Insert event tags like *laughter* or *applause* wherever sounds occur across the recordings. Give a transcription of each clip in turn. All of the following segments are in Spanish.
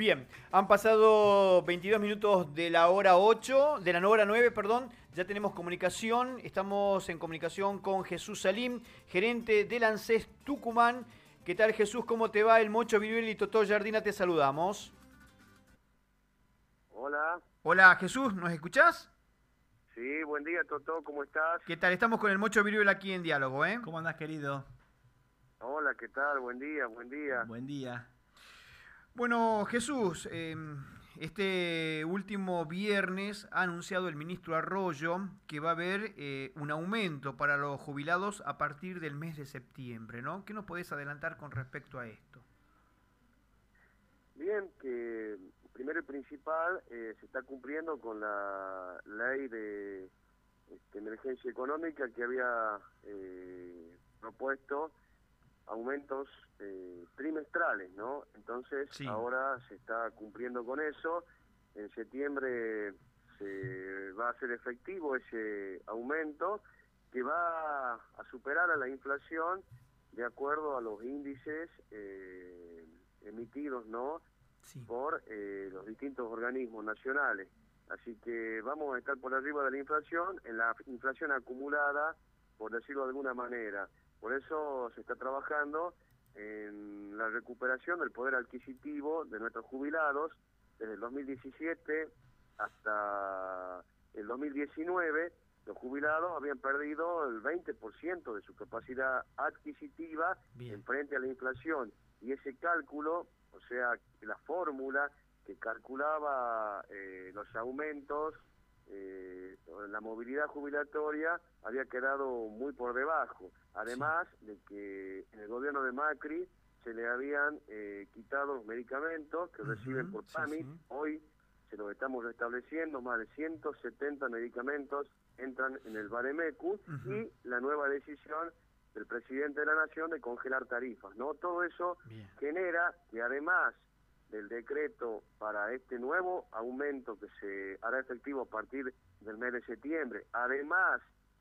Bien, han pasado 22 minutos de la hora 8, de la hora 9, perdón. Ya tenemos comunicación. Estamos en comunicación con Jesús Salim, gerente del ANSES Tucumán. ¿Qué tal Jesús? ¿Cómo te va? El Mocho Viruel y Totó Jardina te saludamos. Hola. Hola Jesús, ¿nos escuchás? Sí, buen día Totó, ¿cómo estás? ¿Qué tal? Estamos con el Mocho Viruel aquí en diálogo, ¿eh? ¿Cómo andás, querido? Hola, ¿qué tal? Buen día, buen día. Buen día. Bueno, Jesús, em, este último viernes ha anunciado el ministro Arroyo que va a haber eh, un aumento para los jubilados a partir del mes de septiembre, ¿no? ¿Qué nos podés adelantar con respecto a esto? Bien, que primero y principal eh, se está cumpliendo con la ley de este, emergencia económica que había eh, propuesto aumentos eh, trimestrales, ¿no? Entonces ahora se está cumpliendo con eso. En septiembre se va a hacer efectivo ese aumento que va a superar a la inflación de acuerdo a los índices eh, emitidos, ¿no? Por eh, los distintos organismos nacionales. Así que vamos a estar por arriba de la inflación, en la inflación acumulada, por decirlo de alguna manera. Por eso se está trabajando en la recuperación del poder adquisitivo de nuestros jubilados desde el 2017 hasta el 2019 los jubilados habían perdido el 20% de su capacidad adquisitiva en frente a la inflación. Y ese cálculo, o sea, la fórmula que calculaba eh, los aumentos eh, la movilidad jubilatoria había quedado muy por debajo. Además de que en el gobierno de Macri se le habían eh, quitado los medicamentos que reciben por PAMI. Hoy se los estamos restableciendo, más de 170 medicamentos entran en el Baremecu y la nueva decisión del presidente de la Nación de congelar tarifas. no Todo eso genera que además del decreto para este nuevo aumento que se hará efectivo a partir del mes de septiembre, además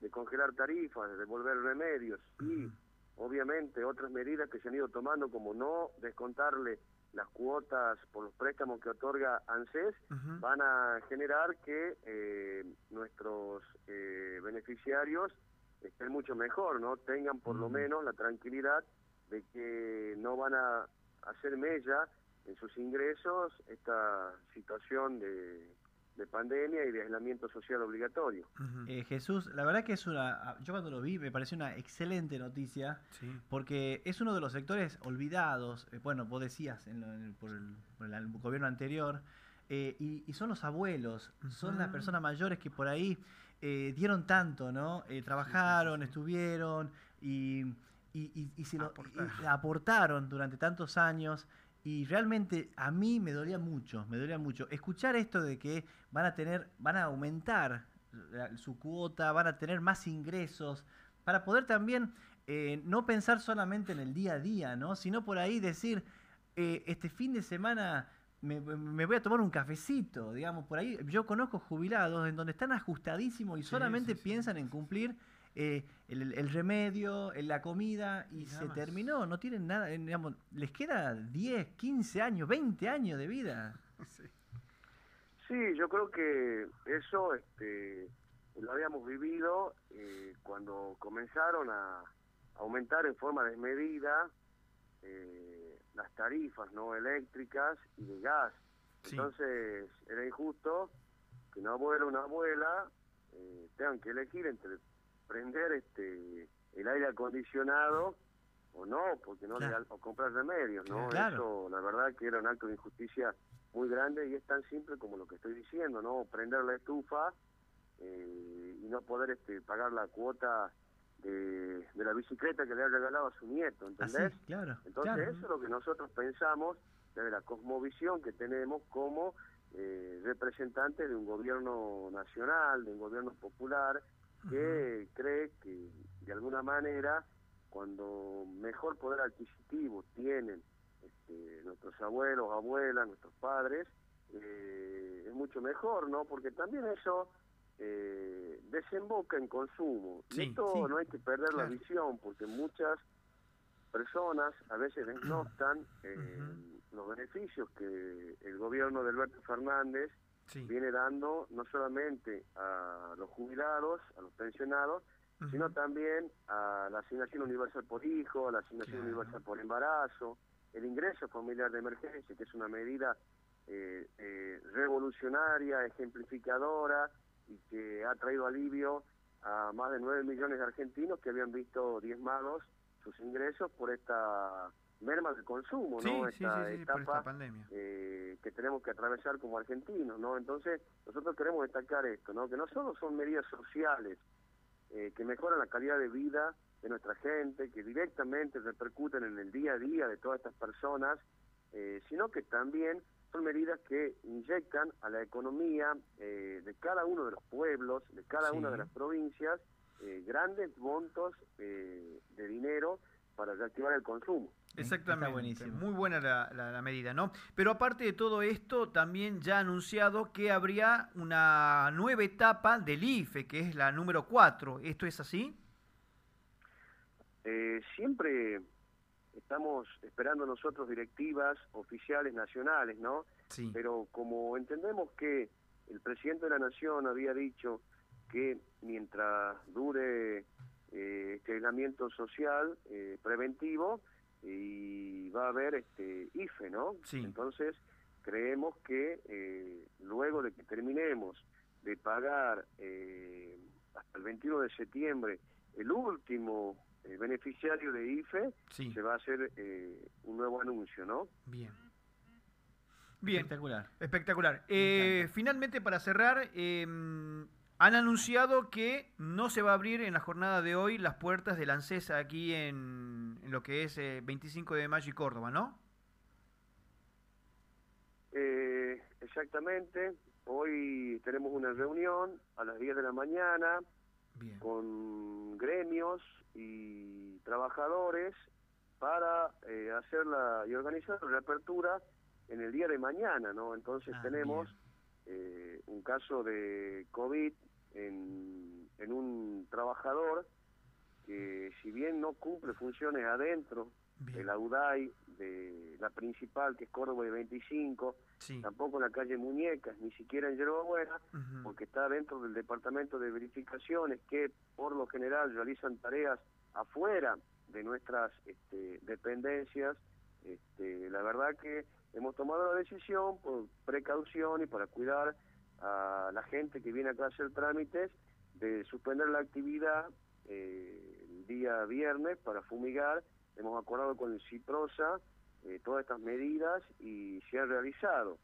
de congelar tarifas, de devolver remedios y obviamente otras medidas que se han ido tomando como no descontarle las cuotas por los préstamos que otorga ANSES, van a generar que eh, nuestros eh, beneficiarios estén mucho mejor, ¿no? Tengan por lo menos la tranquilidad de que no van a hacer mella en sus ingresos esta situación de, pandemia y de aislamiento social obligatorio. Eh, Jesús, la verdad que es una, yo cuando lo vi me pareció una excelente noticia, porque es uno de los sectores olvidados, eh, bueno, vos decías por, el, gobierno anterior, eh, y, son los abuelos, son las personas mayores que por ahí dieron tanto, ¿no? trabajaron, estuvieron y, y, se lo, aportaron durante tantos años y realmente a mí me dolía mucho, me dolía mucho. Escuchar esto de que van a tener, van a aumentar su cuota, van a tener más ingresos, para poder también eh, no pensar solamente en el día a día, ¿no? Sino por ahí decir, eh, este fin de semana me, me, voy a tomar un cafecito, digamos, por ahí. Yo conozco jubilados en donde están ajustadísimos y solamente piensan en cumplir eh, el, remedio, la comida y, se terminó, no tienen nada, digamos, les queda 10, 15 años, 20 años de vida. *laughs* Sí, yo creo que eso este, lo habíamos vivido eh, cuando comenzaron a aumentar en forma desmedida eh, las tarifas no eléctricas y de gas. Entonces era injusto que una abuela o una abuela tengan que elegir entre prender este el aire acondicionado o no, porque no le, o comprar remedios, ¿no? Eso, la verdad que era un acto de injusticia muy grande y es tan simple como lo que estoy diciendo, ¿no? Prender la estufa eh, y no poder este pagar la cuota de, la bicicleta que le ha regalado a su nieto, ¿entendés? claro, Entonces eso es lo que nosotros pensamos desde la cosmovisión que tenemos como eh, representantes de un gobierno nacional, de un gobierno popular, que cree que de alguna manera cuando mejor poder adquisitivo tienen este, nuestros abuelos, abuelas, nuestros padres, eh, es mucho mejor, ¿no? Porque también eso eh, desemboca en consumo. y esto no hay que perder la visión, porque muchas personas a veces desnostan eh, los beneficios que el gobierno de Alberto Fernández viene dando no solamente a los jubilados, a los pensionados, sino también a la asignación universal por hijo, a la asignación universal por embarazo, el ingreso familiar de emergencia, que es una medida eh, eh, revolucionaria, ejemplificadora y que ha traído alivio a más de 9 millones de argentinos que habían visto diezmados sus ingresos por esta merma de consumo, ¿no? esta etapa pandemia. Eh, que tenemos que atravesar como argentinos, ¿no? Entonces, nosotros queremos destacar esto, ¿no? Que no solo son medidas sociales eh, que mejoran la calidad de vida de nuestra gente, que directamente repercuten en el día a día de todas estas personas, eh, sino que también son medidas que inyectan a la economía de cada uno de los pueblos, de cada una de las provincias, grandes montos de dinero para reactivar el consumo. Exactamente, muy buena la, medida, ¿no? Pero aparte de todo esto, también ya ha anunciado que habría una nueva etapa del IFE, que es la número 4. ¿Esto es así? Eh, siempre estamos esperando nosotros directivas oficiales nacionales, ¿no? Sí. Pero como entendemos que el presidente de la Nación había dicho que mientras dure eh, este aislamiento social eh, preventivo y va a haber este IFE, ¿no? Entonces, creemos que eh, luego de que terminemos de pagar eh, hasta el 21 de septiembre el último beneficiario de IFE, se va a hacer un nuevo anuncio, ¿no? Bien. Bien. Espectacular. Espectacular. finalmente, para cerrar, em, han anunciado que no se va a abrir en la jornada de hoy las puertas del ANSES aquí en, lo que es 25 eh, de mayo y Córdoba, ¿no? Eh, exactamente. Hoy tenemos una reunión a las 10 de la mañana con gremios y trabajadores para eh, hacer y organizar la reapertura en el día de mañana, ¿no? Entonces ah, tenemos eh, un caso de COVID en, en un trabajador que si bien no cumple funciones adentro de la UDAI, de la principal que es Córdoba de 25, tampoco en la calle Muñecas, ni siquiera en Yerba Buena, porque está dentro del departamento de verificaciones que por lo general realizan tareas afuera de nuestras este, dependencias. Este, la verdad que hemos tomado la decisión por precaución y para cuidar a la gente que viene acá a hacer trámites de suspender la actividad eh, el día viernes para fumigar. Hemos acordado con el CIPROSA eh, todas estas medidas y se han realizado.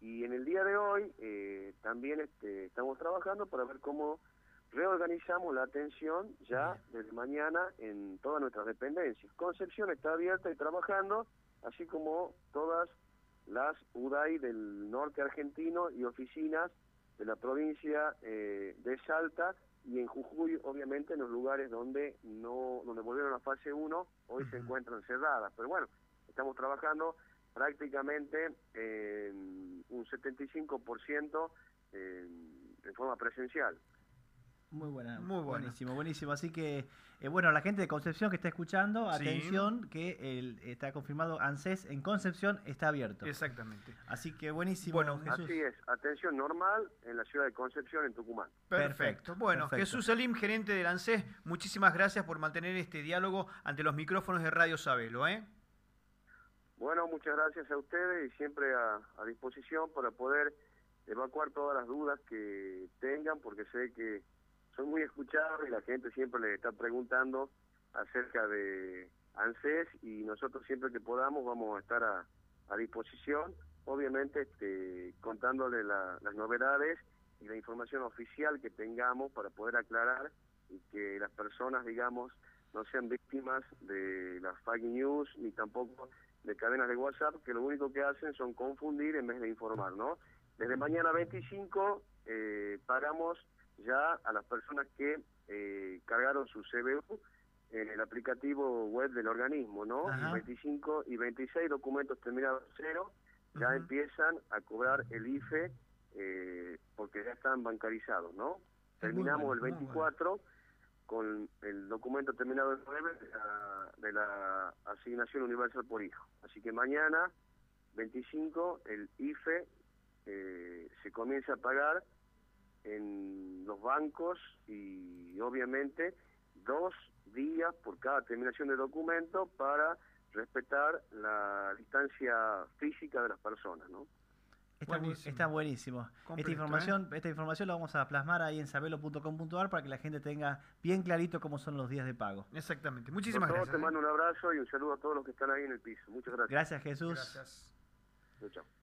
Y en el día de hoy eh, también este, estamos trabajando para ver cómo reorganizamos la atención ya desde mañana en todas nuestras dependencias. Concepción está abierta y trabajando, así como todas las UDAI del norte argentino y oficinas de la provincia eh, de Salta y en Jujuy, obviamente, en los lugares donde no donde volvieron a fase 1, hoy se encuentran cerradas. Pero bueno, estamos trabajando prácticamente en un 75% en, en forma presencial. Muy buena, muy buenísimo, buenísimo. Así que, eh, bueno, la gente de Concepción que está escuchando, atención, que el, está confirmado ANSES en Concepción está abierto. Exactamente. Así que buenísimo. Bueno, Jesús. Así es, atención normal en la ciudad de Concepción, en Tucumán. Perfecto. Bueno, Jesús Salim, gerente del ANSES, muchísimas gracias por mantener este diálogo ante los micrófonos de Radio Sabelo. ¿eh? Bueno, muchas gracias a ustedes y siempre a, a disposición para poder evacuar todas las dudas que tengan, porque sé que son muy escuchados y la gente siempre les está preguntando acerca de ANSES y nosotros siempre que podamos vamos a estar a, disposición, obviamente este, contándole las novedades y la información oficial que tengamos para poder aclarar y que las personas, digamos, no sean víctimas de las fake news ni tampoco de cadenas de WhatsApp que lo único que hacen son confundir en vez de informar, ¿no? Desde mañana 25 eh, pagamos ya a las personas que eh, cargaron su CBU en el aplicativo web del organismo, ¿no? 25 y 26 documentos terminados cero ya empiezan a cobrar el IFE eh, porque ya están bancarizados, ¿no? Terminamos el 24 con el documento terminado en 9 de la, de la asignación universal por hijo. Así que mañana 25 el IFE eh, se comienza a pagar en los bancos y obviamente dos días por cada terminación de documento para respetar la distancia física de las personas, ¿no? Está buenísimo. Esta información, ¿eh? esta información la vamos a plasmar ahí en sabelo.com.ar para que la gente tenga bien clarito cómo son los días de pago. Exactamente. Muchísimas gracias. Te ¿eh? mando un abrazo y un saludo a todos los que están ahí en el piso. Muchas gracias. Gracias, Jesús. Gracias. Chao.